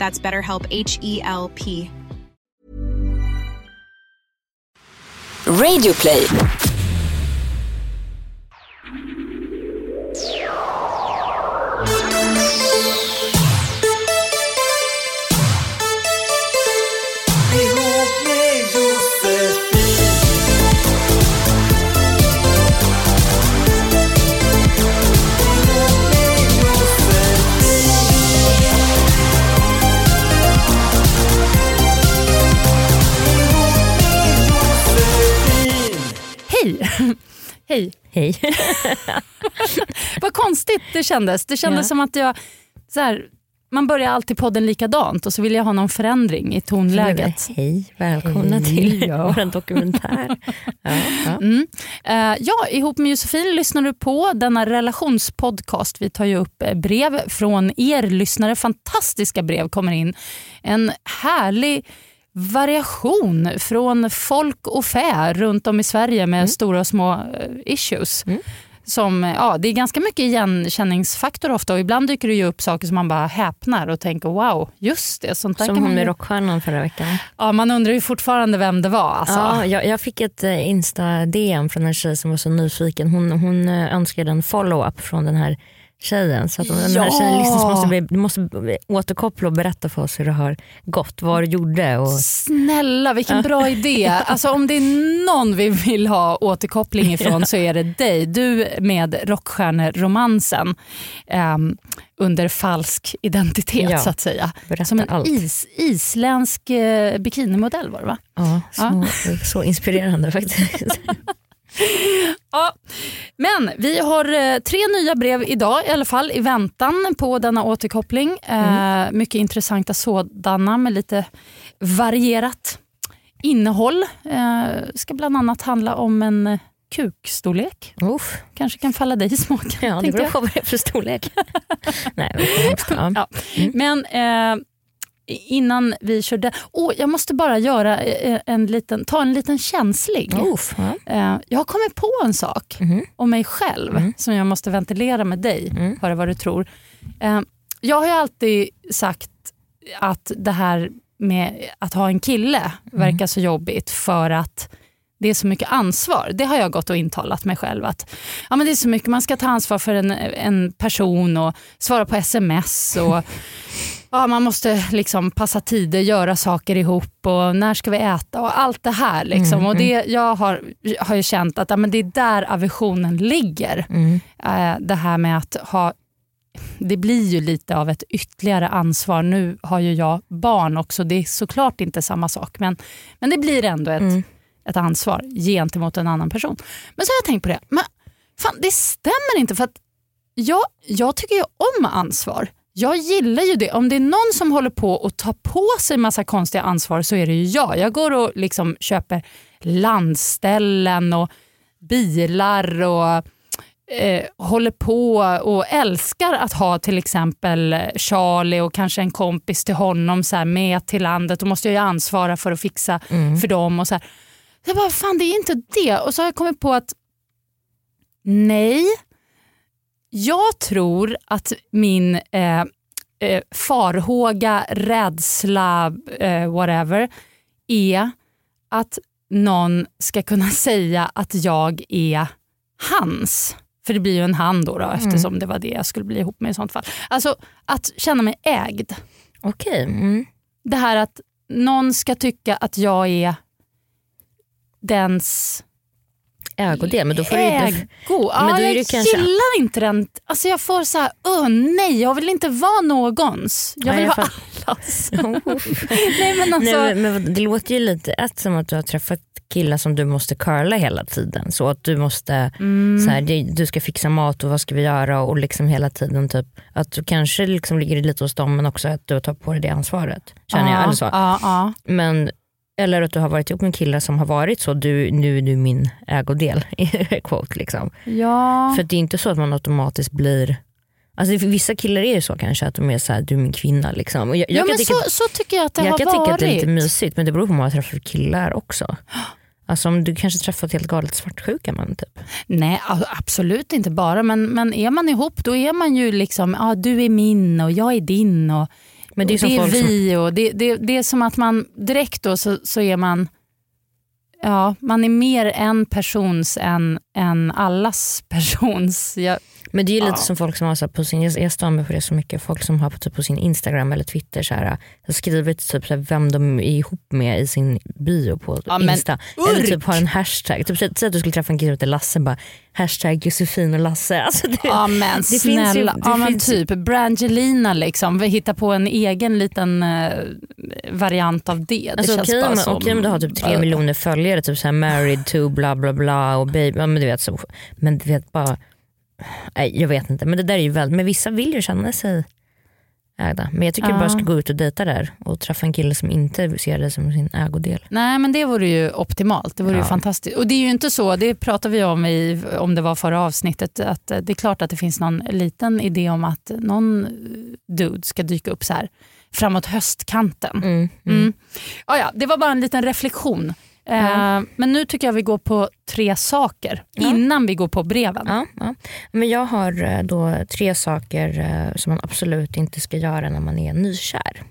That's BetterHelp H E L P. Radioplay. Hej. Vad konstigt det kändes. Det kändes Ja. som att jag... Så här, man börjar alltid podden likadant och så vill jag ha någon förändring i tonläget. Hej, välkomna Hej, till ja. vår dokumentär. Ja, ja. Mm. Eh, ja, ihop med Josefin lyssnar du på denna relationspodcast. Vi tar ju upp eh, brev från er lyssnare. Fantastiska brev kommer in. En härlig variation från folk och fä runt om i Sverige med stora och små eh, issues. Mm. Som, eh, ja, det är ganska mycket igenkänningsfaktor ofta och ibland dyker det ju upp saker som man bara häpnar och tänker wow, just det. Sånt där Som hon med ju... rockstjärnan förra veckan. Ja, man undrar ju fortfarande vem det var. Alltså. Ja, jag, jag fick ett eh, Insta-DM från en tjej som var så nyfiken. Hon, hon önskade en follow-up från den här tjejen. Så att här Ja! tjejen lyssnar så måste vi, du måste återkoppla och berätta för oss hur det har gått. Vad du gjorde. Och, Snälla vilken bra idé. Alltså, om det är någon vi vill ha återkoppling ifrån så är det dig. Du med rockstjärneromansen ehm, under falsk identitet Ja, så att säga. berätta Som en is, isländsk eh, bikinimodell var det va? ja, så, så inspirerande faktiskt. Ja. Men vi har eh, tre nya brev idag i alla fall i väntan på denna återkoppling. Eh, mycket intressanta sådana med lite varierat innehåll. Eh, ska bland annat handla om en eh, kukstorlek. Uff. Kanske kan falla dig i smaken. Ja, det beror på vad det är för storlek. Nej, ja. Ja. Men eh, innan vi körde... Oh, jag måste bara göra eh, en liten, ta en liten känslig. Uff, ja. Eh, jag har kommit på en sak Mhm. om mig själv som jag måste ventilera med dig. Mm. Höra vad du tror. Eh, jag har ju alltid sagt att det här med att ha en kille verkar så jobbigt för att det är så mycket ansvar. Det har jag gått och intalat mig själv. att ja, men Det är så mycket, man ska ta ansvar för en, en person och svara på sms. och ja, Man måste liksom passa tider, göra saker ihop och när ska vi äta och allt det här. Liksom. och det, jag har, har ju känt att ja, men det är där aversionen ligger. Mm. Eh, det här med att ha det blir ju lite av ett ytterligare ansvar. Nu har ju jag barn också, det är såklart inte samma sak. Men, men det blir ändå ett, Mm. ett ansvar gentemot en annan person. Men så har jag tänkt på det, men fan, det stämmer inte för att jag, jag tycker ju om ansvar. Jag gillar ju det. Om det är någon som håller på och tar på sig massa konstiga ansvar så är det ju jag. Jag går och liksom köper landställen och bilar och eh, håller på och älskar att ha till exempel Charlie och kanske en kompis till honom så här, med till landet. Då måste jag ju ansvara för att fixa för dem. och så här. Jag bara, fan det är inte det. Och så har jag kommit på att nej, jag tror att min eh, eh, farhåga, rädsla, eh, whatever, är att någon ska kunna säga att jag är hans. För det blir ju en han då, då eftersom det var det jag skulle bli ihop med i sånt fall. Alltså att känna mig ägd. Okej. Mm. Det här att någon ska tycka att jag är dens Ägodel, men då får du inte... ägo. Ja, Men då är jag kanske- gillar inte den. Alltså jag får så här, åh nej, jag vill inte vara någons. Jag vill jag vara allas. nej men alltså, Nej, men, men det låter ju lite ett som att du har träffat killar som du måste curla hela tiden. Så att du måste, Mm. så här, du ska fixa mat och vad ska vi göra och liksom hela tiden typ att du kanske liksom ligger lite hos dem men också att du tar på dig det ansvaret. Känner jag. ja, Eller så. Ja, ja. Men, eller att du har varit ihop med killar som har varit så, du, nu är du min ägodel. quote, liksom. ja. För det är inte så att man automatiskt blir Alltså för vissa killar är ju så kanske att de är så här, du är min kvinna. Liksom. Jag, jag ja kan men tycka, så, så tycker jag att det jag har kan varit. tycka att det är lite mysigt men det beror på om man träffar killar också. Alltså om du kanske träffat helt galet svartsjuka man typ. Nej absolut inte bara men, men är man ihop då är man ju liksom, ja, du är min och jag är din och, Men det är det är vi. Och det, det, det är som att man direkt då så, så är man Ja, man är mer en persons än, än allas persons. Jag, Men det är ju lite som folk som har så på sin, jag, stör mig på det så mycket, folk som har på, typ på sin Instagram eller Twitter så här, skrivit typ så här, vem de är ihop med i sin bio på Ja, men Insta. Eller urk! typ har en hashtag, typ, säg att du skulle träffa en kille som heter Lasse, bara hashtag Josefin och Lasse. Alltså det, ja men det finns snälla, ju- det ja, men finns typ Brangelina liksom, vi hittar på en egen liten eh, variant av det. det Alltså okej som- okej om du har typ tre miljoner följare, typ så här married to bla bla bla och baby, ja, men du vet så. Men du vet bara, nej jag vet inte men det där är ju väldigt, men vissa vill ju känna sig ägda. Men jag tycker Ja. bara ska gå ut och dejta där och träffa en kille som inte ser dig som sin ägodel. Nej men det vore ju optimalt. Det vore ju Ja. fantastiskt. Och det är ju inte så, det pratade vi om i, om det var förra avsnittet, att eh, det är klart att det finns någon liten idé om att någon dude ska dyka upp så här framåt höstkanten. Mm, mm. Mm. Ja, ja, det var bara en liten reflektion. Eh, men nu tycker jag vi går på tre saker Ja. innan vi går på breven. Ja, ja. Men jag har eh, då tre saker eh, som man absolut inte ska göra när man är nykär.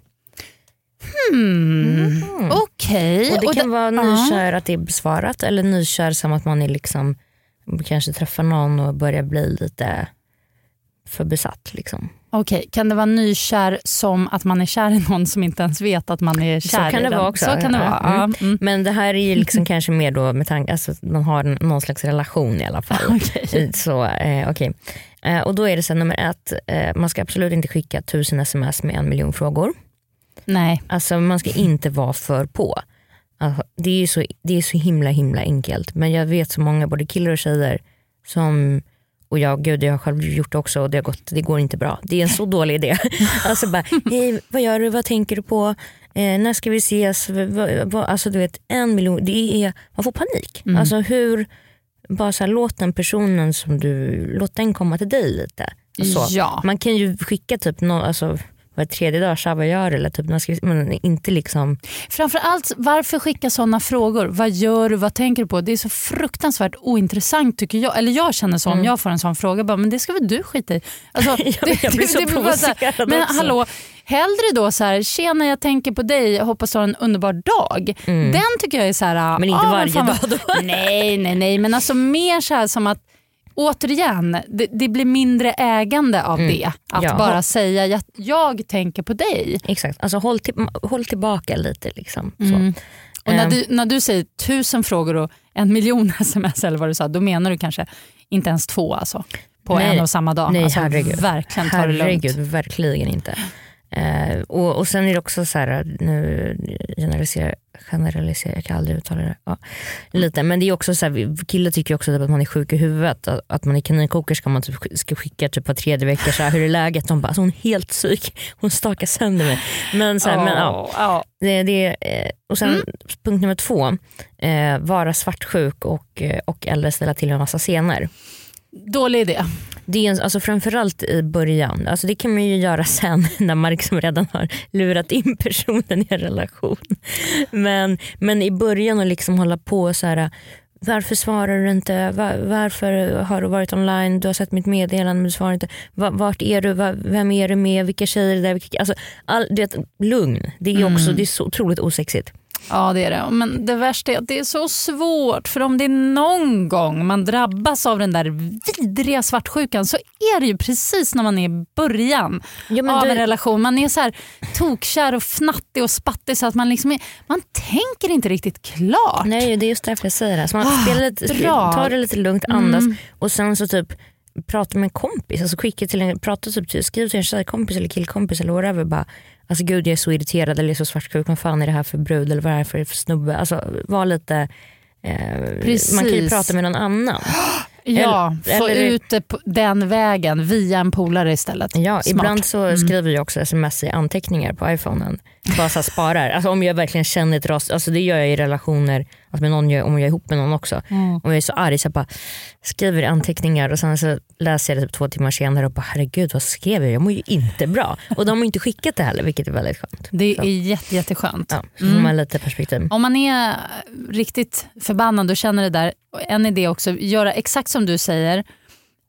Hmm. Okej. Och det Och kan det- vara nykär att det är besvarat eller nykär som att man är liksom kanske träffar någon och börjar bli lite för besatt. Liksom. Okej, kan det vara nykär som att man är kär i någon som inte ens vet att man är Så kär kan i det vara också. Så kan det vara. mm. Mm. Men det här är ju liksom kanske mer då med tanke alltså man har någon slags relation i alla fall. Okej. Så, eh, okej. eh, och då är det så nummer ett, eh, man ska absolut inte skicka tusen sms med en miljon frågor. Nej. Alltså man ska inte vara för på. Alltså, det, är ju så, det är så himla himla enkelt men jag vet så många både killar och tjejer som och jag, gud, jag har själv gjort det också och det, har gått, det går inte bra. Det är en så dålig idé. Alltså bara, hej vad gör du, vad tänker du på, eh, när ska vi ses? V- v- vad- alltså du vet en miljon, det är, man får panik. Mm. Alltså hur, bara så här, låt den personen som du, låt den komma till dig lite. Så. Ja. Man kan ju skicka typ någon, alltså, var tredje dag, tja vad gör du? Eller typ, när ska men inte liksom, Framförallt varför skicka sådana frågor? Vad gör du? Vad tänker du på? Det är så fruktansvärt ointressant tycker jag. Eller jag känner så om jag får en sån fråga. Bara, men det ska väl du skita i? Alltså, Mm. Ja, jag blir så bara så här, provocerad Men också. hallå, hellre då så här, tjena jag tänker på dig, jag hoppas du har en underbar dag. Den tycker jag är så här, Mm. Men inte ah, varje dag då. Nej, nej, nej, men alltså mer så här som att Återigen, det, det blir mindre ägande av det. Att Mm. Ja. bara säga jag, jag tänker på dig. exakt, alltså håll, till, håll tillbaka lite. Liksom. Så. Mm. Och när Ehm. du, när du säger tusen frågor och en miljon sms eller vad du sa, då menar du kanske inte ens två alltså, på Nej. en och samma dag. Nej alltså, herregud. Verkligen ta det lugnt. herregud verkligen inte. Eh, och, och sen är det också så här, nu generaliserar, generaliserar jag kan aldrig uttala det. Ja, lite. Men det är också så här, killar tycker också typ att man är sjuk i huvudet. Att, att man är kaninkokerska man typ sk- ska skicka typ var tredje vecka, så här, hur är läget? De bara, alltså, hon är helt psyk, hon stakar sönder mig. Men, så här, men, ja, ja. det, det, eh, och sen Mm. punkt nummer två, eh, vara svartsjuk och, eh, och eller ställa till en massa scener. Dålig idé. Det är en, alltså framförallt i början, alltså det kan man ju göra sen när man liksom redan har lurat in personen i en relation. Men, men i början att liksom hålla på så här. Varför svarar du inte? Va- Varför har du varit online? Du har sett mitt meddelande men du svarar inte. Va- Vart är du? Vem är du med? Vilka tjejer är det där? Vilka, alltså, all, du vet, lugn. Det är, också, det är så otroligt osexigt. Ja det är det. Men det värsta är att det är så svårt för om det är någon gång man drabbas av den där vidriga svartsjukan så är det ju precis när man är i början Ja, av det- en relation. Man är så här tokkär och fnattig och spattig så att man, liksom är, man tänker inte riktigt klart. Nej det är just därför jag säger det. Så man Ah, spelar lite, bra. Mm. tar det lite lugnt, andas och sen så typ prata med en kompis. Alltså skicka till en, prata typ, skriv till en tjejkompis eller killkompis eller whatever. Bara, alltså gud jag är så irriterad eller så svartsjuk. Vad fan är det här för brud eller vad är det här för snubbe? Alltså var lite eh, Precis. man kan ju prata med någon annan. Ja, Eller- få eller- ut det den vägen via en polare istället. Ja, Smart. ibland så skriver jag också sms i anteckningar på iPhonen. Bara så sparar. Alltså om jag verkligen känner ett ras, alltså det gör jag i relationer, alltså med någon, jag- om jag är ihop med någon också. Om jag är så arg så jag bara skriver anteckningar och sen så läser jag det typ två timmar senare och bara herregud vad skrev jag? Jag mår ju inte bra. Och de har inte skickat det heller vilket är väldigt skönt. Det Så. är jätte, jätteskönt. Ja, får man lite perspektiv. Om man är riktigt förbannad och känner det där, en idé också, göra exakt som du säger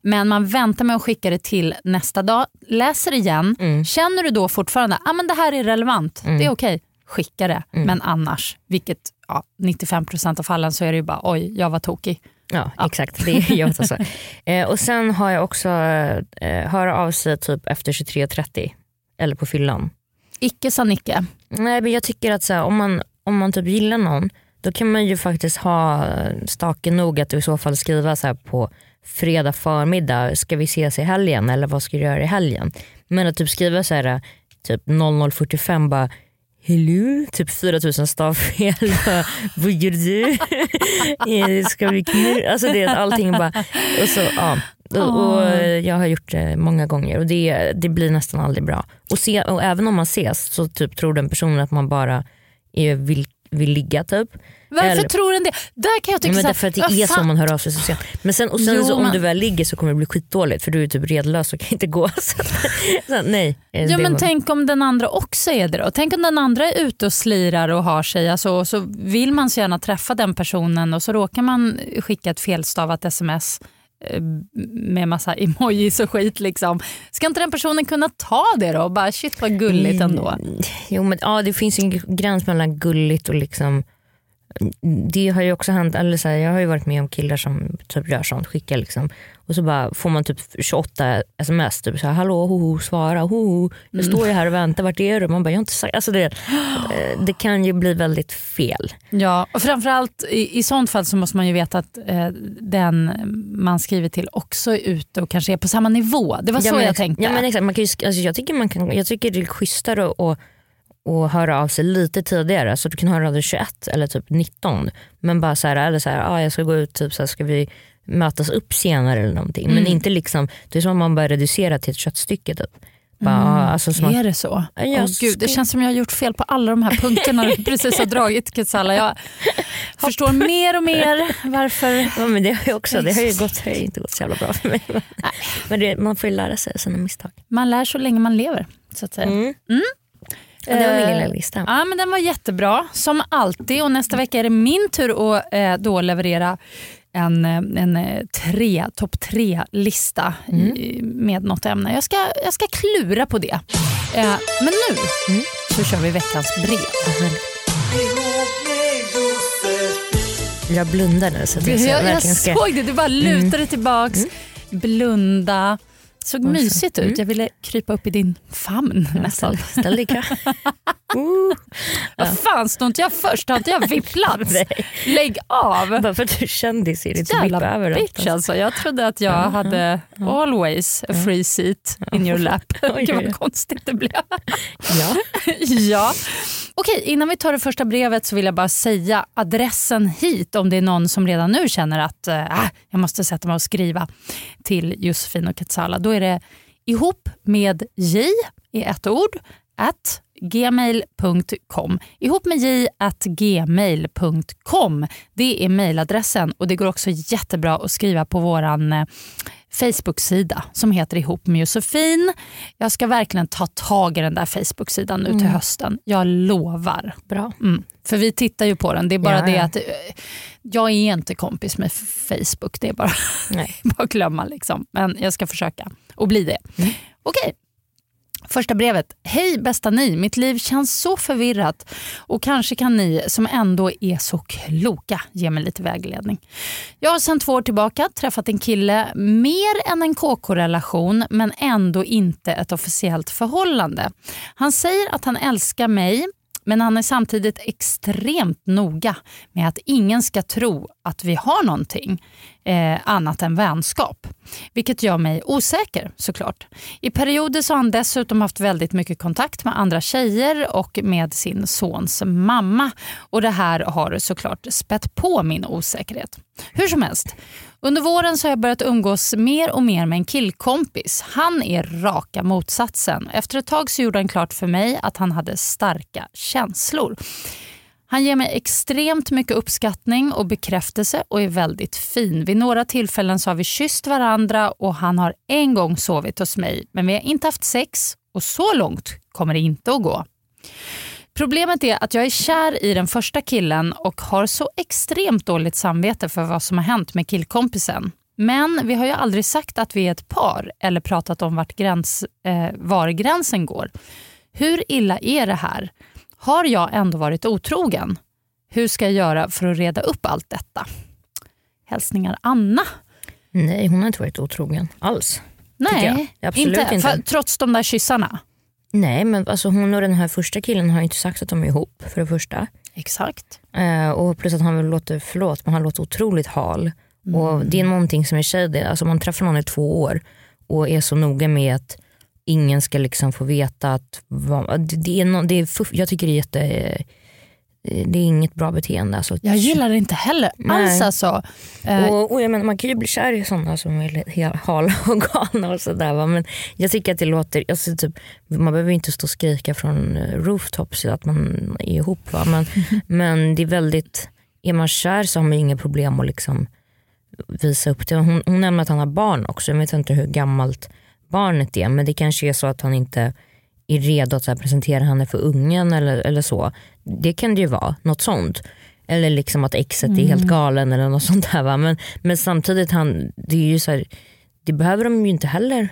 men man väntar med att skicka det till nästa dag, läser igen. Mm. Känner du då fortfarande att ah, men det här är relevant, det är okej, skicka det. Mm. Men annars, vilket ja, 95% av fallen så är det ju bara oj, jag var tokig. Ja, exakt. Det är jag också. Eh, och sen har jag också eh, höra av sig typ efter 23.30 eller på fyllan. Icke sa Nicke. Nej men jag tycker att så här, om, man, om man typ gillar någon då kan man ju faktiskt ha eh, staken nog att i så fall skriva så på fredag förmiddag, ska vi ses i helgen eller vad ska du göra i helgen? Men att typ skriva så här typ 00.45 bara Hello, typ 4000 stavfel. Vad gör du? Eh, Ska vi knulla? Alltså det är allting bara... Och så, ja. och, och eh, jag har gjort det många gånger och det, det blir nästan aldrig bra. Och, se, och även om man ses så typ tror den personen att man bara är, vill, vill ligga typ. Varför Eller- tror den det? Där kan jag tycka Men därför att det är så man hör av sig sent. Men sen, och sen Jo, så, om men- du väl ligger så kommer det bli skitdåligt för du är typ redlös och kan inte gå. Så, så, nej. Ja men var- tänk om den andra också är det då? Tänk om den andra är ute och slirar och har sig alltså, och så vill man så gärna träffa den personen och så råkar man skicka ett felstavat sms eh, med massa emojis och skit. Liksom. Ska inte den personen kunna ta det då och bara shit vad gulligt ändå? Mm. Jo, men, ja, det finns en gräns mellan gulligt och liksom det har ju också hänt, eller så här, jag har ju varit med om killar som typ gör sånt, skickar liksom och så bara får man typ 28 sms, typ så här, hallå, hoho, svara, hoho, jag står ju här och väntar, vart är du? Man bara, jag har inte sagt, alltså det, eh, det kan ju bli väldigt fel. Ja, och framförallt i, i sånt fall så måste man ju veta att eh, den man skriver till också är ute och kanske är på samma nivå. Det var så men, jag tänkte. Ja, men exakt, man kan ju, alltså, jag, tycker man kan, jag tycker det är schysstare att, att höra av sig lite tidigare. Så du kan höra av dig 21 eller typ 19. Men bara så här, eller så här, ah, jag ska gå ut, typ, så här, ska vi mötas upp senare eller någonting. Men Mm. inte liksom, det är som om man bara reducerar till ett köttstycke. Typ. Bara, ah, alltså, Är det så? Jag Åh, gud, det känns som jag har gjort fel på alla de här punkterna du precis har dragit Ketsala. Jag förstår mer och mer varför. ja, men det har ju också, det har ju gått, det har inte gått så jävla bra för mig. Men det, man får ju lära sig sina misstag. Man lär så länge man lever. Så att säga. Mm. Ja, det var min Eh, lilla lista. Ja, men den var jättebra som alltid och nästa vecka är det min tur att eh, då leverera en, eh, en tre, topp tre-lista Mm. med något ämne. Jag ska, jag ska klura på det. Eh, men nu Mm. så kör vi veckans brev. Jag blundar nu så att jag, Jag, jag såg det, du bara lutade tillbaks, blunda. Såg Mm. mysigt ut. Jag ville krypa upp i din famn nästan. Ställ, ställ dig i kö. Uh. Vad fan, står inte jag först? Har inte jag vipplats? Lägg av! Bara för att du är kändis är det inte vippa Jävla över bitch alltså. Jag trodde att jag hade always a free seat in your lap. Gud vad konstigt det blev. Ja. ja. Okej, innan vi tar det första brevet så vill jag bara säga adressen hit om det är någon som redan nu känner att äh, jag måste sätta mig och skriva till Josefin och Ketsala. Då är det ihop med j i ett ord at gmail.com. Ihop med j at gmail.com. Det är mailadressen och det går också jättebra att skriva på våran eh, Facebook-sida som heter Ihop med Josefin. Jag ska verkligen ta tag i den där Facebook-sidan nu till hösten. Jag lovar. Bra. Mm. För vi tittar ju på den. Det är bara Ja, det ja. att eh, jag är inte kompis med Facebook. Det är bara, bara att glömma. Liksom. Men jag ska försöka och bli det. Mm. Okej. Första brevet. Hej bästa ni, mitt liv känns så förvirrat och kanske kan ni som ändå är så kloka ge mig lite vägledning. Jag har sedan två år tillbaka träffat en kille, mer än en KK-relation men ändå inte ett officiellt förhållande. Han säger att han älskar mig men han är samtidigt extremt noga med att ingen ska tro att vi har någonting eh, annat än vänskap. Vilket gör mig osäker såklart. I perioder så har han dessutom haft väldigt mycket kontakt med andra tjejer och med sin sons mamma. Och Det här har såklart spett på min osäkerhet. Hur som helst, under våren så har jag börjat umgås mer och mer med en killkompis. Han är raka motsatsen. Efter ett tag så gjorde han klart för mig att han hade starka känslor. Han ger mig extremt mycket uppskattning och bekräftelse och är väldigt fin. Vid några tillfällen så har vi kysst varandra och han har en gång sovit hos mig men vi har inte haft sex och så långt kommer det inte att gå. Problemet är att jag är kär i den första killen och har så extremt dåligt samvete för vad som har hänt med killkompisen. Men vi har ju aldrig sagt att vi är ett par eller pratat om vart gräns, eh, var gränsen går. Hur illa är det här? Har jag ändå varit otrogen? Hur ska jag göra för att reda upp allt detta? Hälsningar Anna. Nej, hon har inte varit otrogen alls. Nej, inte, inte. För, trots de där kyssarna. Nej, men alltså hon och den här första killen har inte sagt att de är ihop för det första. Exakt. Eh, och plus att han låter, förlåt, men han låter otroligt hal. Och Det är någonting som är shady. Alltså man träffar någon i två år och är så noga med att ingen ska liksom få veta att det, är no, det är jag tycker det är jätte det är inget bra beteende. Alltså, Jag gillar det inte heller Nej. alls. Alltså. Eh, och, och jag menar, man kan ju bli kär i sådana som är hala och galna och sådär. Men jag tycker att det låter, alltså, typ, man behöver inte stå och skrika från eh, rooftops att man är ihop. Va? Men, men det är väldigt, är man kär så har man ju inga problem att liksom visa upp det. Hon, hon nämner att han har barn också, jag vet inte hur gammalt barnet är men det kanske är så att han inte är redo att så presentera henne för ungen eller, eller så. Det kan det ju vara, något sånt. Eller liksom att exet är helt galen eller något sånt där. Va? Men, men samtidigt, han, det är ju så här, det behöver de ju inte heller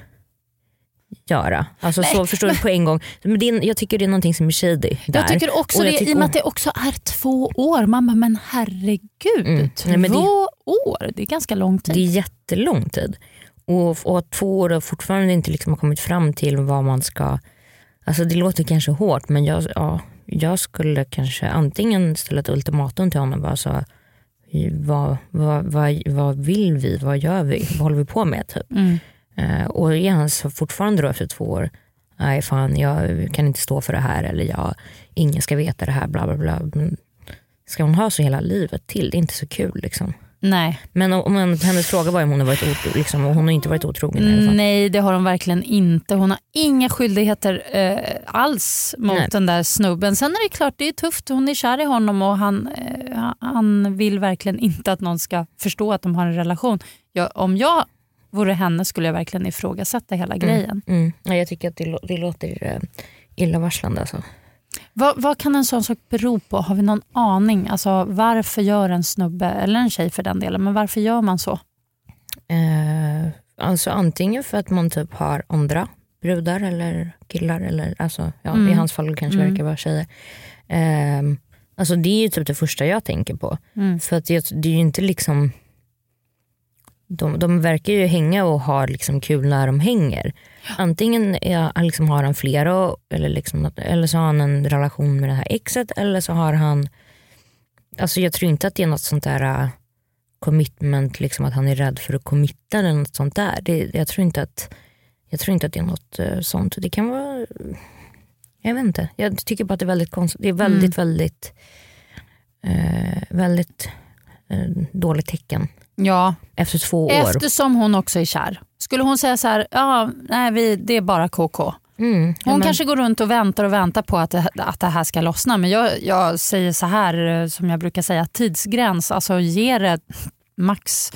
göra. Alltså, så förstår du på en gång. Men det är, jag tycker det är någonting som är shady där. jag tycker också Och jag det, tycker- i och med att det också är två år. Bara, men herregud, Mm. två Nej, men det- år, det är ganska lång tid. Det är jättelång tid. Och, och två år och fortfarande inte liksom har kommit fram till vad man ska... Alltså det låter kanske hårt men jag, ja, jag skulle kanske antingen ställa ett ultimatum till honom. Bara så, vad, vad, vad, vad vill vi? Vad gör vi? Vad håller vi på med? Typ. Mm. Eh, och är han så fortfarande då efter två år, nej fan jag kan inte stå för det här eller jag, ingen ska veta det här. Bla, bla, bla. Ska hon ha så hela livet till? Det är inte så kul. Liksom. Nej. Men om, om hennes fråga var om hon har varit otrogen, liksom, och hon har inte varit otrogen i alla fall. Nej, det har hon verkligen inte. Hon har inga skyldigheter eh, alls mot Nej. den där snubben. Sen är det klart, det är tufft. Hon är kär i honom och han, eh, han vill verkligen inte att någon ska förstå att de har en relation. Jag, om jag vore henne skulle jag verkligen ifrågasätta hela grejen. Mm. Ja, jag tycker att det, det låter eh, illavarslande. Alltså. Vad, vad kan en sån sak bero på? Har vi någon aning? Alltså, varför gör en snubbe, eller en tjej för den delen, men varför gör man så? Eh, alltså antingen för att man typ har andra brudar eller killar, eller alltså, ja, i Mm. hans fall kanske Mm. verkar vara tjejer. Eh, alltså det är ju typ det första jag tänker på. Mm. För att det, det är ju inte liksom de, de verkar ju hänga och ha liksom kul när de hänger. Antingen är, liksom har han flera eller, liksom, eller så har han en relation med det här exet eller så har han Alltså jag tror inte att det är något sånt där äh, commitment, liksom att han är rädd för att committa eller något sånt där. Det, jag, tror inte att, jag tror inte att det är något eh, sånt. Det kan vara, jag vet inte. Jag tycker bara att det är väldigt konstigt. Det är väldigt, väldigt, eh, väldigt eh, dåligt tecken. Ja, Efter två år. eftersom hon också är kär. Skulle hon säga så här, ja, nej, vi, det är bara KK. Mm, Hon men- kanske går runt och väntar och väntar på att det, att det här ska lossna. Men jag, jag säger så här eh, som jag brukar säga, tidsgräns. Alltså ge det max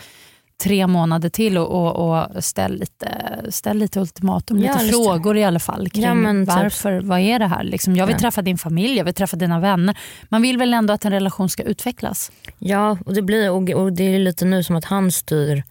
tre månader till och, och, och ställ, lite, ställ lite ultimatum, Ja, lite det. frågor i alla fall kring Ja, men typ- varför, vad är det här? Liksom, jag vill Ja. träffa din familj, jag vill träffa dina vänner. Man vill väl ändå att en relation ska utvecklas? Ja, och det, blir, och, och det är lite nu som att han styr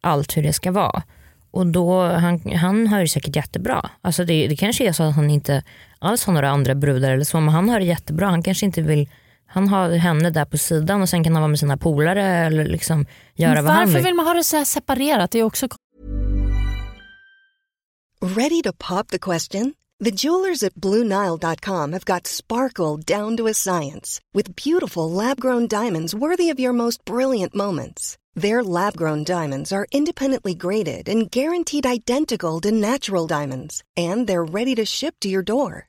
allt hur det ska vara. och då, han, han har det säkert jättebra. Alltså det, det kanske är så att han inte alls har några andra brudar eller så men han har det jättebra. Han kanske inte vill han har henne där på sidan och sen kan han vara med sina polare eller liksom göra Men vad han varför vill. vill man ha det så här separerat? Det är också Ready to pop the question? The jewelers at BlueNile.com have got sparkle down to a science with beautiful lab grown diamonds worthy of your most brilliant moments. Their lab grown diamonds are independently graded and guaranteed identical to natural diamonds, and they're ready to ship to your door.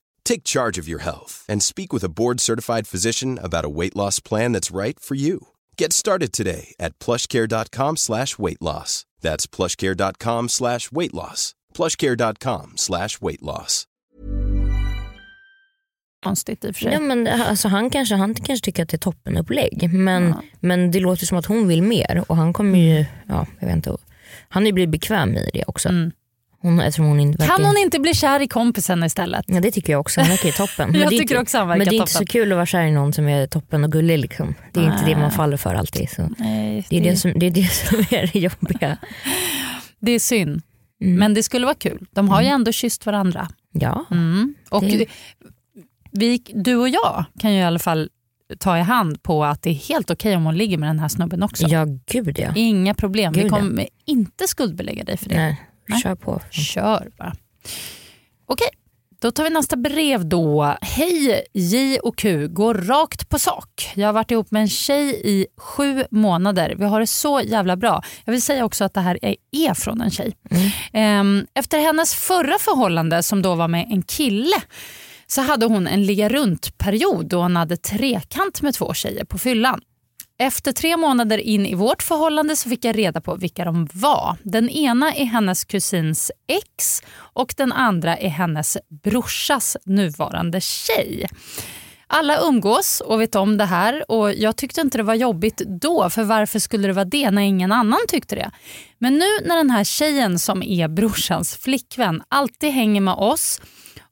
Take charge of your health and speak with a board-certified physician about a weight loss plan that's right for you. Get started today at plushcare.com slash weight loss. That's plushcare.com slash weight loss. plushcare.com slash weight loss. konstigt i och för sig. Ja, men, alltså, han, kanske, han kanske tycker att det är toppenupplägg men, men det låter som att hon vill mer och han kommer ju, ja, jag vet inte, han har ju blivit bekväm i det också. Hon, eftersom hon inte verkar, Kan hon inte bli kär i kompisen istället? Ja det tycker jag också, han verkar ju toppen. Men Jag det tycker inte, också han verkar Men det är inte så toppen. kul att vara kär i någon som är toppen och gullig. Liksom. Det är inte det man faller för alltid. Så. Nej, Det, är det, som, det är det som är det jobbiga. det är synd. Mm. Men det skulle vara kul. De har ju ändå kysst varandra. Ja, Mm. Och Det- vi, du och jag kan ju i alla fall ta i hand på att det är helt okej om hon ligger med den här snubben också. ja gud ja. Inga problem. Gud, vi ja. kommer inte skuldbelägga dig för det. Nej, Nej. kör på. Kör bara. Okej, då tar vi nästa brev då. Hej J och Q, går rakt på sak. Jag har varit ihop med en tjej i sju månader. Vi har det så jävla bra. Jag vill säga också att det här är, är från en tjej. Ehm, Efter hennes förra förhållande som då var med en kille så hade hon en ligga runt-period då hon hade trekant med två tjejer på fyllan. Efter tre månader in i vårt förhållande så fick jag reda på vilka de var. Den ena är hennes kusins ex och den andra är hennes brorsas nuvarande tjej. Alla umgås och vet om det här och jag tyckte inte det var jobbigt då för varför skulle det vara det när ingen annan tyckte det? Men nu när den här tjejen som är brorsans flickvän alltid hänger med oss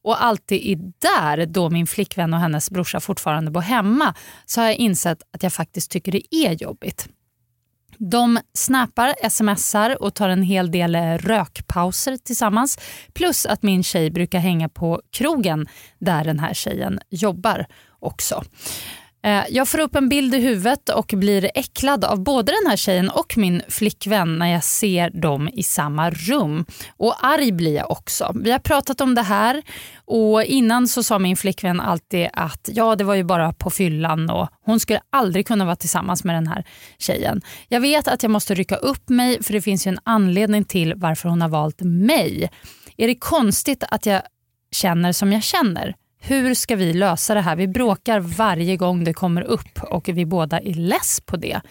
och alltid är där då min flickvän och hennes brorsa fortfarande bor hemma så har jag insett att jag faktiskt tycker det är jobbigt. De snappar, smsar och tar en hel del eh, rökpauser tillsammans. Plus att min tjej brukar hänga på krogen där den här tjejen jobbar också. Eh, jag får upp en bild i huvudet och blir äcklad av både den här tjejen och min flickvän när jag ser dem i samma rum. Och arg blir jag också. Vi har pratat om det här och innan så sa min flickvän alltid att ja det var ju bara på fyllan och hon skulle aldrig kunna vara tillsammans med den här tjejen. Jag vet att jag måste rycka upp mig för det finns ju en anledning till varför hon har valt mig. Är det konstigt att jag känner som jag känner? Hur ska vi lösa det här? Vi bråkar varje gång det kommer upp och vi båda är less på det.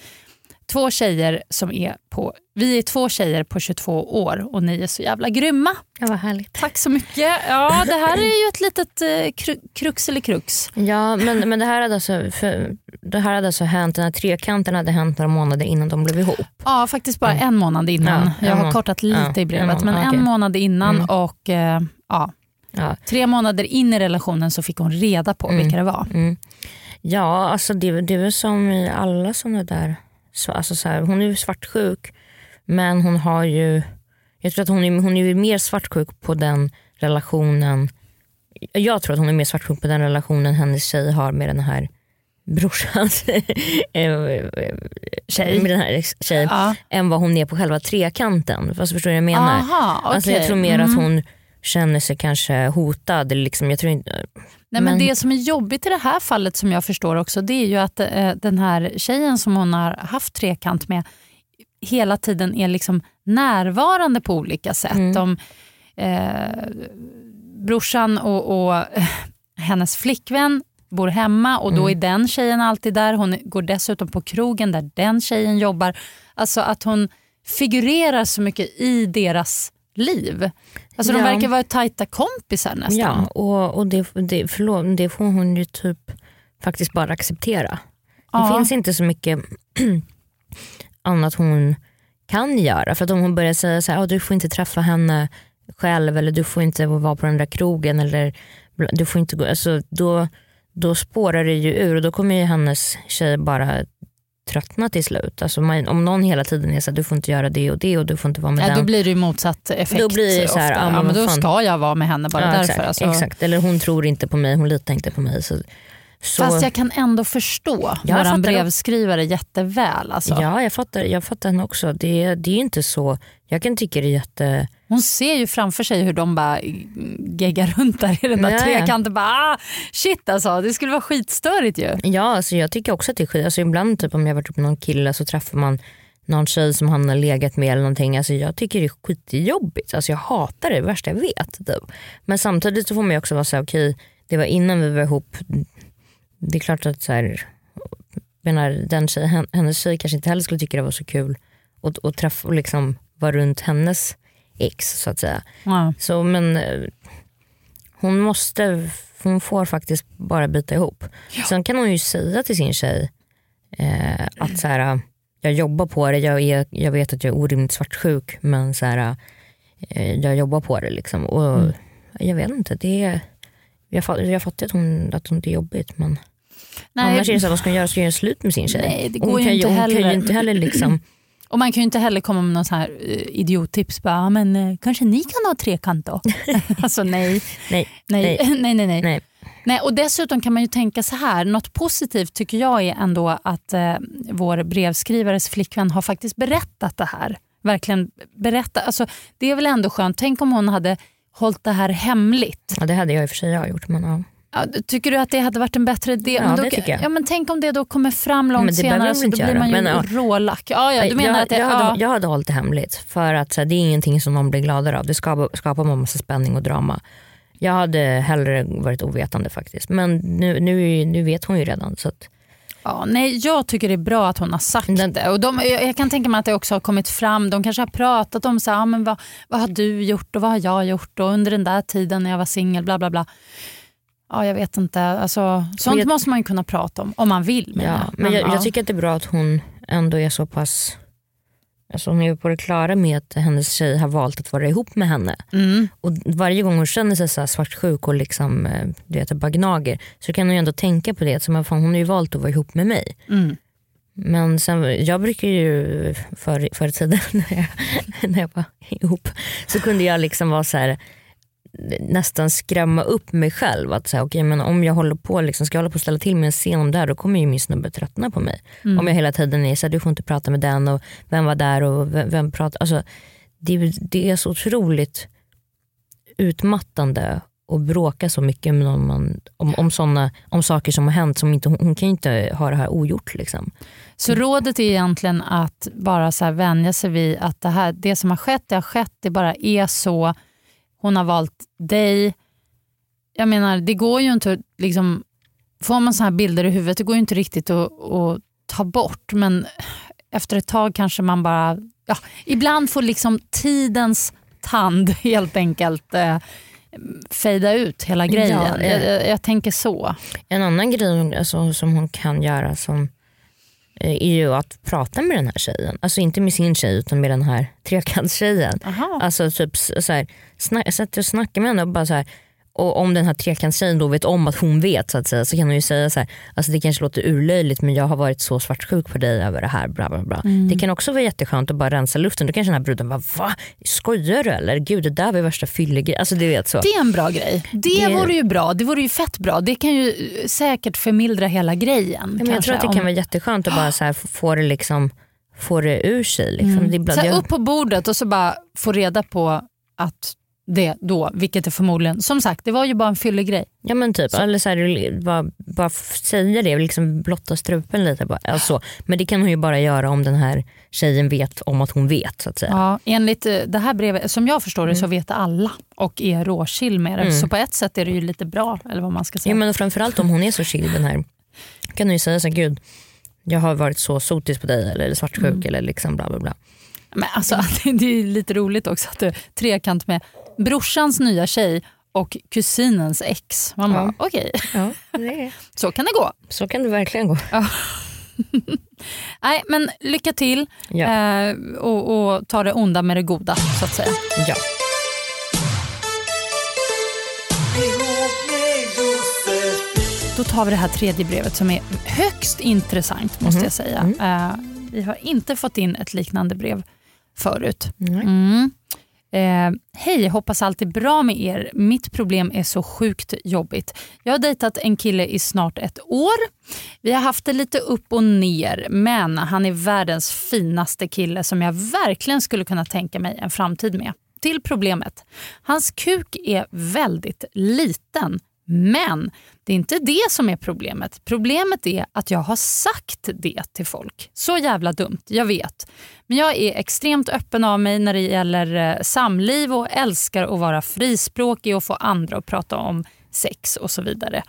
Två tjejer som är på, vi är två tjejer på 22 år och ni är så jävla grymma. Ja, vad härligt. Tack så mycket. Ja, det här är ju ett litet eh, kru, krux eller krux. Ja men, men det här hade alltså, för, det här hade alltså hänt, den här trekanten hade hänt några månader innan de blev ihop. Ja, faktiskt bara en månad innan. Ja, en Jag har kortat lite ja, i brevet, men ja, en månad innan Mm. och eh, ja, Ja. tre månader in i relationen så fick hon reda på vilka det var. Mm. Ja, alltså det, det är väl som i alla sådana där... Så, alltså så här, hon är ju svartsjuk men hon har ju... Jag tror att hon är, hon är ju mer svartsjuk på den relationen. Jag tror att hon är mer svartsjuk på den relationen hennes tjej har med den här brorsans tjej. med den här tjejen Ja. än vad hon är på själva trekanten. Fast förstår du vad jag menar? Aha, alltså, jag tror mer Mm. att hon känner sig kanske hotad. Liksom, jag tror inte, Nej, men Men- Det som är jobbigt i det här fallet som jag förstår också det är ju att eh, den här tjejen som hon har haft trekant med hela tiden är liksom närvarande på olika sätt. Mm. De, eh, brorsan och, och hennes flickvän bor hemma och då Mm. är den tjejen alltid där. Hon går dessutom på krogen där den tjejen jobbar. Alltså att hon figurerar så mycket i deras liv. Alltså De Ja. verkar vara tajta kompisar nästan. Ja, och, och det, det, förlåt, det får hon ju typ faktiskt bara acceptera. Det Ja. finns inte så mycket annat hon kan göra. För att om hon börjar säga så här, "Ah, du får inte träffa henne själv eller du får inte vara på den där krogen eller du får inte gå, alltså, då, då spårar det ju ur och då kommer ju hennes tjej bara tröttna till slut. Alltså man, om någon hela tiden är så här, du får inte göra det och det och du får inte vara med Ja, den. då blir det ju motsatt effekt. Då blir det så här, ja, men ja, då ska jag vara med henne bara Ja, därför. exakt, Alltså. exakt. Eller hon tror inte på mig, hon litar inte på mig. Så, så, Fast jag kan ändå förstå Jag fattar våran det. brevskrivare jätteväl. Alltså. Ja, jag fattar, jag fattar henne också. Det, det är inte så, jag kan tycka det är jätte... Hon ser ju framför sig hur de bara geggar runt där i den där trekanten. Bara, ah, shit alltså, det skulle vara skitstörigt ju. Ja, alltså jag tycker också att det är skit. Alltså ibland typ, om jag varit upp med någon kille så träffar man någon tjej som han har legat med eller någonting. Alltså jag tycker det är skitjobbigt. Alltså jag hatar det, det värsta jag vet. Typ. Men samtidigt så får man ju också vara såhär, okej det var innan vi var ihop. Det är klart att så här, menar, den tjej, hen- hennes tjej kanske inte heller skulle tycka det var så kul att, att träffa och liksom vara runt hennes ex så att säga. Ja. Så, men eh, hon måste, hon får faktiskt bara bita ihop. Sen kan hon ju säga till sin tjej eh, att så här, jag jobbar på det, jag, är, jag vet att jag är orimligt svartsjuk men så här, eh, jag jobbar på det. Liksom. Och, Mm. Jag vet inte, det är, jag, jag fattar att hon, att hon det är jobbigt men Nej, annars är det så här, vad ska hon göra? Ska hon göra slut med sin tjej? Nej, det hon går ju kan inte hon kan heller. ju inte heller liksom, Och man kan ju inte heller komma med någon sån här eh, idiottips. Bara, men, eh, kanske ni kan ha trekant då? alltså nej. nej. Nej. Nej. nej, nej, Nej. Nej, och dessutom kan man ju tänka så här, något positivt tycker jag är ändå att eh, vår brevskrivares flickvän har faktiskt berättat det här. Verkligen berättat. Alltså, det är väl ändå skönt. Tänk om hon hade hållit det här hemligt. Ja, det hade jag i och för sig jag gjort men ja. Ja, tycker du att det hade varit en bättre idé? Ja, men då, det tycker jag. Ja, men tänk om det då kommer fram långt senare så då blir göra, man ju men ja. rålack. Ja, ja, du menar jag, att det, jag, hade, ja. jag hade hållit det hemligt för att här, det är ingenting som någon blir gladare av. Det skapar, skapar en massa spänning och drama. Jag hade hellre varit ovetande faktiskt. Men nu, nu, nu vet hon ju redan. Så att, Ja, nej, jag tycker det är bra att hon har sagt Den- det. Och de, jag jag kan tänka mig att det också har kommit fram. De kanske har pratat om så här, men vad, vad har du gjort och vad har jag gjort och under den där tiden när jag var singel. Bla, bla, bla. Ja, jag vet inte. Alltså, sånt jag- måste man ju kunna prata om, om man vill. menar ja, men jag, jag tycker att det är bra att hon ändå är så pass Alltså hon är på det klara med att hennes tjej har valt att vara ihop med henne. mm. Och varje gång hon känner sig så svartsjuk och liksom, eh, du vet, bara gnager så kan hon ändå tänka på det. att Så, men fan, hon har ju valt att vara ihop med mig. Mm. Men sen, jag brukar ju förr, förr i tiden när jag, när jag var ihop så kunde jag liksom vara så här nästan skrämma upp mig själv. Att säga, okay, men om jag håller på liksom, ska jag hålla på att ställa till med en scen om det här då kommer ju min snubbe tröttna på mig. Mm. Om jag hela tiden är så här, du får inte prata med den och vem var där och vem, vem pratar. Alltså, det, det är så otroligt utmattande att bråka så mycket med någon man, om, om, såna, om saker som har hänt. Som inte, hon kan ju inte ha det här ogjort. Liksom. Så rådet är egentligen att bara så här vänja sig vid att det, här, det som har skett, det har skett. Det bara är så. Hon har valt dig. Jag menar, det går ju inte liksom, får man så här bilder i huvudet, det går ju inte riktigt att, att ta bort. Men efter ett tag kanske man bara, ja, ibland får liksom tidens tand helt enkelt eh, fejda ut hela grejen. Ja, eh. jag, jag, jag tänker så. En annan grej alltså, som hon kan göra som, är ju att prata med den här tjejen. Alltså inte med sin tjej utan med den här trekantstjejen. Alltså typ så här, snack, sätta och snacka med henne och bara så här, och om den här trekantstjejen då vet om att hon vet så att säga så kan hon ju säga så här, alltså det kanske låter urlöjligt men jag har varit så svartsjuk på dig över det här. Bla bla bla. Mm. Det kan också vara jätteskönt att bara rensa luften. Då kanske den här bruden bara va? Skojar du eller? Gud det där var ju värsta fyllegrejen. Alltså du vet så. Det är en bra grej. Det, Det- vore ju bra. Det vore ju fett bra. Det kan ju eh, säkert förmildra hela grejen. Men jag kanske, tror att det om- kan vara jätteskönt att bara så här, få det liksom få det ur sig. Liksom. Det är ibland- så här, upp på bordet och så bara få reda på att det då, vilket är förmodligen, som sagt det var ju bara en fyllegrej. Ja men typ, eller så här, bara, bara säga det liksom blotta strupen lite. Bara. Alltså, men det kan hon ju bara göra om den här tjejen vet om att hon vet. så att säga. Ja, enligt eh, det här brevet, som jag förstår det så vet alla och är råchill med det. Så på ett sätt är det ju lite bra, eller vad man ska säga. Ja, men framförallt om hon är så chill den här kan hon ju säga så här, gud jag har varit så sotis på dig eller svartsjuk eller liksom bla bla bla. Men alltså, det är ju lite roligt också att det är trekant med brorsans nya tjej och kusinens ex. Man bara, okej, Ja, det är. så kan det gå. Så kan det verkligen gå. Nej, men lycka till Ja. eh, och, och ta det onda med det goda så att säga. Ja. Då tar vi det här tredje brevet som är högst intressant måste jag säga. Eh, vi har inte fått in ett liknande brev förut. Nej. Mm. Eh, Hej, hoppas allt är bra med er. Mitt problem är så sjukt jobbigt. Jag har dejtat en kille i snart ett år. Vi har haft det lite upp och ner men han är världens finaste kille som jag verkligen skulle kunna tänka mig en framtid med. Till problemet. Hans kuk är väldigt liten men det är inte det som är problemet. Problemet är att jag har sagt det till folk. Så jävla dumt, jag vet. Men jag är extremt öppen av mig när det gäller eh, samliv och älskar att vara frispråkig och få andra att prata om sex och så vidare.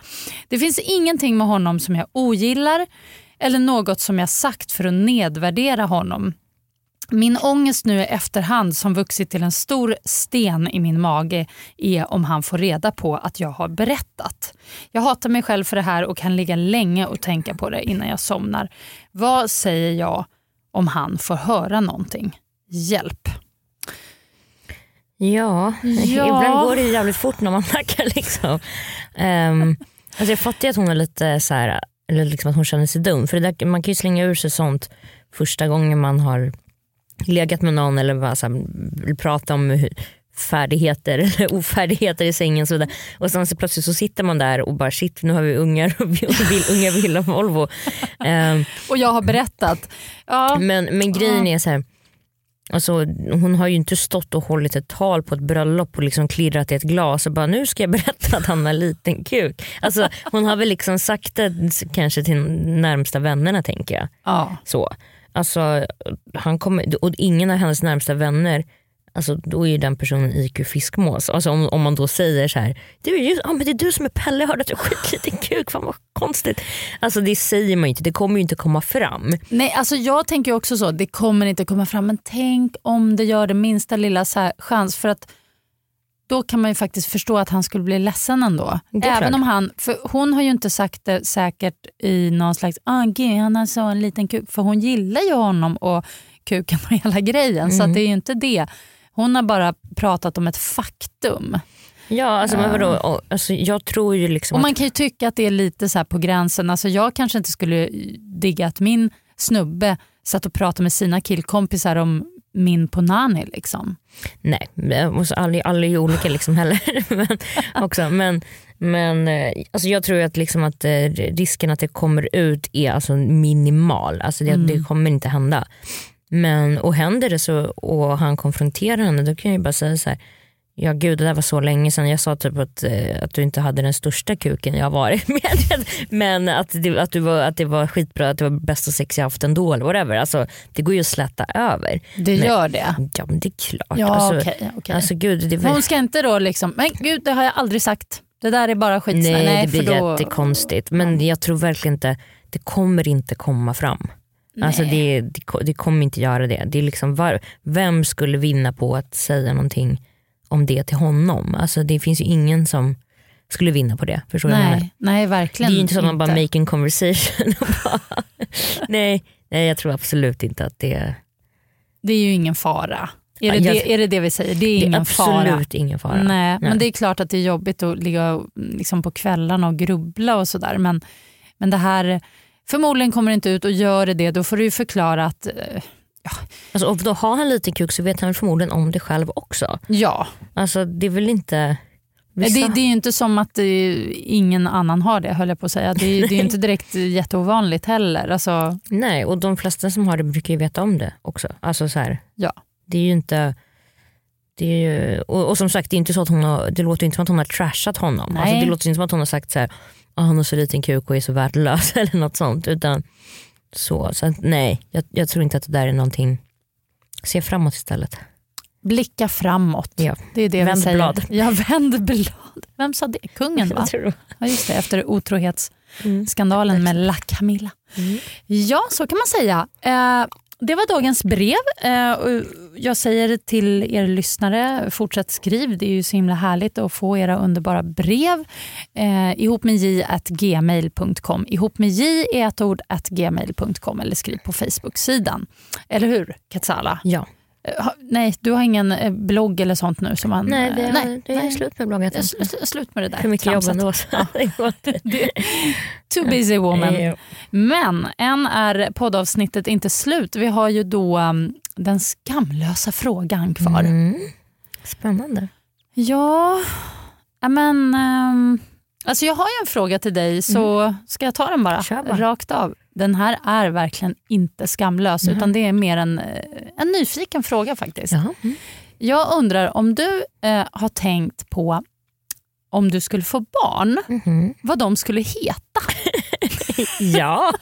Det finns ingenting med honom som jag ogillar eller något som jag sagt för att nedvärdera honom. Min ångest nu i efterhand som vuxit till en stor sten i min mage är om han får reda på att jag har berättat. Jag hatar mig själv för det här och kan ligga länge och tänka på det innan jag somnar. Vad säger jag om han får höra någonting? Hjälp. Ja, Ja. ibland går det jävligt fort när man snackar. Liksom. Um, alltså jag fattar att hon är lite så här, eller liksom att hon känner sig dum. För där, man kan ju slänga ur sig sånt första gången man har legat med någon eller bara så här, vill prata om hur- färdigheter eller ofärdigheter i sängen. Och, så vidare. och sen så plötsligt så sitter man där och bara shit nu har vi ungar och vi vill, ungar vill ha Volvo. Ehm, Och jag har berättat. Ja, men, men grejen är så här, alltså, hon har ju inte stått och hållit ett tal på ett bröllop och liksom klirrat i ett glas och bara nu ska jag berätta att han har liten kuk. Alltså, hon har väl liksom sagt det kanske till närmsta vännerna tänker jag. ja. Så. Alltså, han kommer, och ingen av hennes närmsta vänner Alltså, då är ju den personen IQ fiskmås. Alltså, om, om man då säger så här, du är just, ah, men det är du som är Pelle, jag hörde att du har skitliten kuk, fan vad konstigt. Alltså det säger man ju inte, det kommer ju inte komma fram. Nej, alltså jag tänker också så. Det kommer inte komma fram. Men tänk om det gör det minsta lilla så här chans. För att då kan man ju faktiskt förstå att han skulle bli ledsen ändå. Även klart. om han, för hon har ju inte sagt det säkert i någon slags, ah, gud, han har så en liten kuk. För hon gillar ju honom och kuken och hela grejen. Så att det är ju inte det. Hon har bara pratat om ett faktum. Ja, alltså, men vadå, Och, alltså, jag tror ju liksom Och man att, kan ju tycka att det är lite så på gränsen. Alltså jag kanske inte skulle digga att min snubbe satt och pratade med sina killkompisar om min ponani. Liksom. nej, alla är ju olika liksom heller. men, också, men, men eh, alltså, jag tror att, liksom att eh, risken att det kommer ut är alltså minimal. Alltså, det, det kommer inte hända. Men, och händer det så och han konfronterar henne då kan jag ju bara säga så här. Ja gud det där var så länge sedan. Jag sa typ att, eh, att du inte hade den största kuken jag har varit med. Men att det, att, du var, att det var skitbra, att det var bästa sex jag haft ändå eller whatever. Alltså, det går ju att släta över. Det Nej. gör det. Ja men det är klart. Ja, alltså, okej, okej. alltså gud det väl- Hon ska inte då liksom, men gud det har jag aldrig sagt. Det där är bara skitsnack. Nej, det blir då, jättekonstigt. Men jag tror verkligen inte, det kommer inte komma fram. Alltså det, det, det kommer inte göra det. det är liksom var, vem skulle vinna på att säga någonting om det till honom? Alltså det finns ju ingen som skulle vinna på det. Förstår nej, nej, Det verkligen är ju inte så att man bara making conversation. och bara, nej, nej, jag tror absolut inte att det. Det är ju ingen fara. Är det, Jag- det, är det det vi säger? Det är Det är ingen fara. absolut ingen fara. Nej, men det är klart att det är jobbigt att ligga och, liksom på kvällarna och grubbla och sådär. Men, men det här, förmodligen kommer det inte ut och gör det det, då får du ju förklara att Alltså, och då har han lite kuk så vet han förmodligen om det själv också. ja, Alltså, det är väl inte... Vissa... det, det är ju inte som att eh, ingen annan har det höll jag på att säga. Det, är- det är inte direkt jätteovanligt heller. Alltså, Nej, och de flesta som har det brukar ju veta om det också. Alltså, så här, ja. det är ju inte... Det, är ju, och, och som sagt, det, är inte så att hon har, det låter inte som att hon har trashat honom. Nej. Alltså, det låter inte som att hon har sagt så här, "Ah, han har så liten kuk och är så värdelös eller något sånt. Utan så, så nej, jag, jag tror inte att det där är någonting. Se framåt istället. Blicka framåt. Ja. Det är det Vänd vi säger. blad. Ja, vänd blad. Vem sa det? Kungen va? Jag tror- Ja, just det, efter otrohetsskandalen med La Camilla. Ja, så kan man säga. Eh, det var dagens brev. Eh, jag säger till er lyssnare, fortsätt skriv. Det är ju så himla härligt att få era underbara brev. Eh, ihop med j at gmail.com. Ihop med j är ett ord at gmail.com eller skriv på Facebook-sidan. Eller hur, Katsala? Ja. Eh, ha- nej, du har ingen eh, blogg eller sånt nu? Som man, Nej, det, eh, har, det är slut med bloggen. Är sl- slut med det där För mycket jobb ändå. Too busy woman. Men än är poddavsnittet inte slut. Vi har ju då um, den skamlösa frågan kvar. Mm. Spännande. Ja, ja, men um, alltså jag har ju en fråga till dig så ska jag ta den bara, Mm. Bara. rakt av. Den här är verkligen inte skamlös utan det är mer en, eh, en nyfiken fråga faktiskt. Mm. Jag undrar om du eh, har tänkt på om du skulle få barn, Mhm. vad de skulle heta. Ja,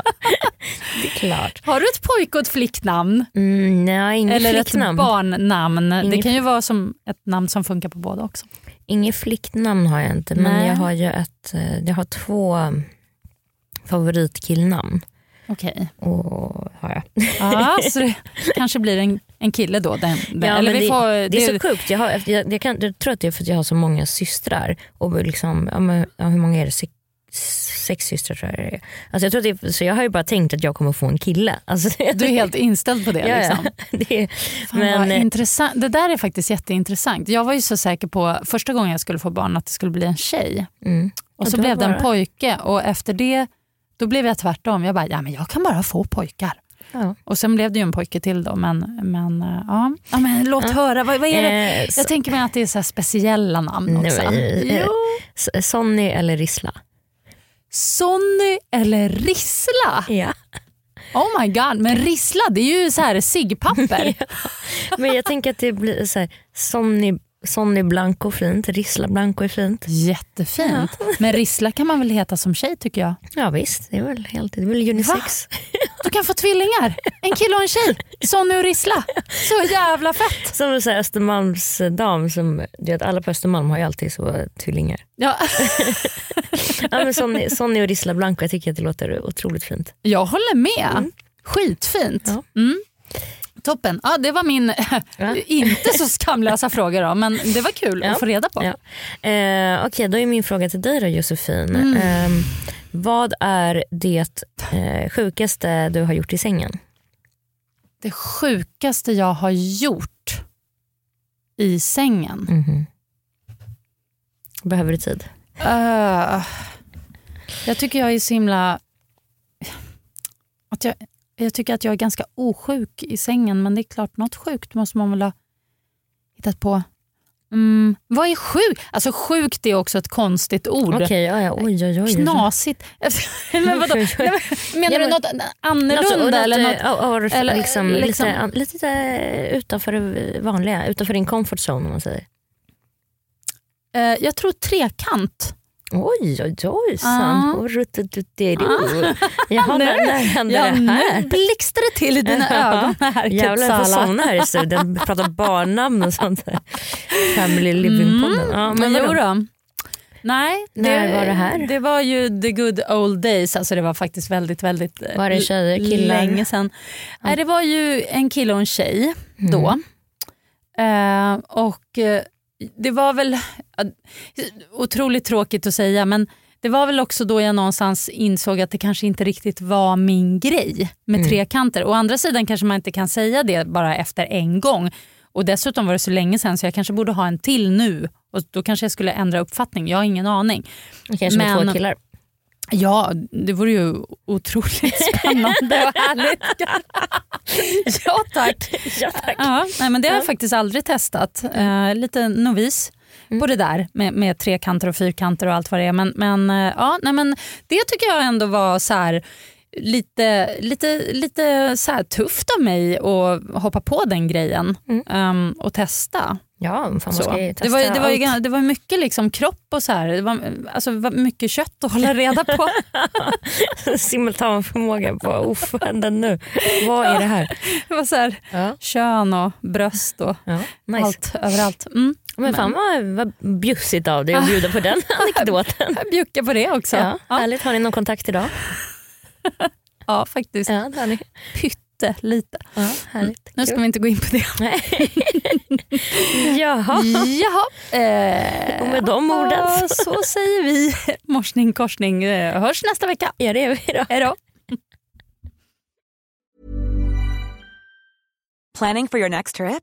det är klart. Har du ett pojk och ett flicknamn? Mm, nej, inget Eller ett flicknamn. barnnamn? Det Inget kan ju vara som ett namn som funkar på båda också. Inget flicknamn har jag inte, men Nej. jag har ju ett, eh, jag har två favoritkillnamn. Okej. Och har jag. Ja, så det kanske blir en, en kille då. Den, den. Ja, Eller vi det, får, det är så sjukt. Jag, har, jag, jag, kan, jag tror att det är för att jag har så många systrar. Och liksom, ja, men, ja, hur många är det? Sex, systrar tror jag det är. Alltså jag, tror att det är. Så jag har ju bara tänkt att jag kommer få en kille. Alltså, Du är helt inställd på det. ja, liksom. ja. det är, Fan, men, eh, intressant. Det där är faktiskt jätteintressant. Jag var ju så säker på första gången jag skulle få barn att det skulle bli en tjej. mm. Och Och så blev det en pojke och efter det då blev jag tvärtom. Jag bara, ja men jag kan bara få pojkar. ja. Och sen blev det ju en pojke till då. Men, men, eh, ja. Ja, men låt höra, vad, vad är det? Eh, Jag tänker mig att det är så speciella namn Nej, också. men, eh, Sonny eller Rissla? Sonny eller Rissla? Ja. Oh my god, men Rissla det är ju så här ciggpapper. Men jag tänker att det blir så här, Sonny, Sonny Blanco fint, Rissla Blanco är fint. Jättefint. Men Rissla kan man väl heta som tjej tycker jag. Ja visst, det är väl, helt, det är väl unisex. Du kan få tvillingar. En kille och en tjej. Sonny och Rissla. Så jävla fett. Som en så här Östermalms dam, som, du vet, alla på Östermalm har ju alltid så tvillingar. Ja, Ja, men Sonny, Sonny och Rissla Blanco, jag tycker att det låter otroligt fint. jag håller med. Skitfint. Ja. Mm. Toppen. Ja, det var min Ja. inte så skamlösa fråga då, men det var kul Ja. att få reda på. Ja. Eh, Okej, då är min fråga till dig då Josefin. Eh, vad är det eh, sjukaste du har gjort i sängen? Det sjukaste jag har gjort i sängen. Mhm. Behöver du tid? Uh, jag tycker jag är så himla... Att jag, jag tycker att jag är ganska osjuk i sängen men det är klart, något sjukt måste man väl ha hittat på. Mm, vad är sjuk? Alltså sjukt är också ett konstigt ord. Okej, ja, ja, oj, oj, oj. Knasigt. men vadå? Menar du något annorlunda? Något- något, eller något? eh, ja, ja, eller, liksom, liksom- Lite, an- lite utanför det vanliga, utanför din comfort zone om man säger. Eh, jag tror trekant. Oj, oj, oj. Ah. Ruttututtidu. Jaha, Nu- när, hände Ja, det nu här? blixtrar det till i dina ögon här Jävlar jag får somna här i studion. Pratar barnnamn och sånt. där. Family living-podden. Ja, men jo då. Nej, När var det här? Det var ju the good old days. Alltså det var faktiskt väldigt, väldigt eh, Var det tjejer, killar? länge sedan. Nej, det var ju en kille och en tjej då. Mm. Eh, och eh, det var väl otroligt tråkigt att säga men det var väl också då jag någonstans insåg att det kanske inte riktigt var min grej med Mm. trekanter. Å andra sidan kanske man inte kan säga det bara efter en gång. Och dessutom var det så länge sedan så jag kanske borde ha en till nu. Och Då kanske jag skulle ändra uppfattning. Jag har ingen aning. Kanske med Men- två killar. Ja, det vore ju otroligt spännande och härligt. ja tack. Ja, tack. Ja, nej, men det har jag faktiskt aldrig testat. Eh, lite novis Mm. på det där med, med trekanter och fyrkanter och allt vad det är. Men, men, eh, ja, nej, men det tycker jag ändå var så här, lite, lite, lite så här tufft av mig att hoppa på den grejen ehm, och testa. Ja, fan Så. Det, var, det, var, ju det var mycket liksom kropp och så här. Det var, alltså, var mycket kött att hålla reda på. simultanförmåga på uff, vad hände nu? Vad är det här? Det var så här, Ja. kön och bröst och Ja, nice. allt överallt. Mm. Men fan vad, vad bjussigt av dig att bjuda på den anekdoten. Jag bjuckar på det också. Ja, Ja, Härligt, har ni någon kontakt idag? ja faktiskt. Ja, det har ni. Pyttelite. Ja, härligt. Nu ska vi inte gå in på det. Jaha, Jaha. Eh, Och med de orden så- säger vi morsning korsning. Eh, Hörs nästa vecka. ja det är vi då. Hej då. Planning for your next trip?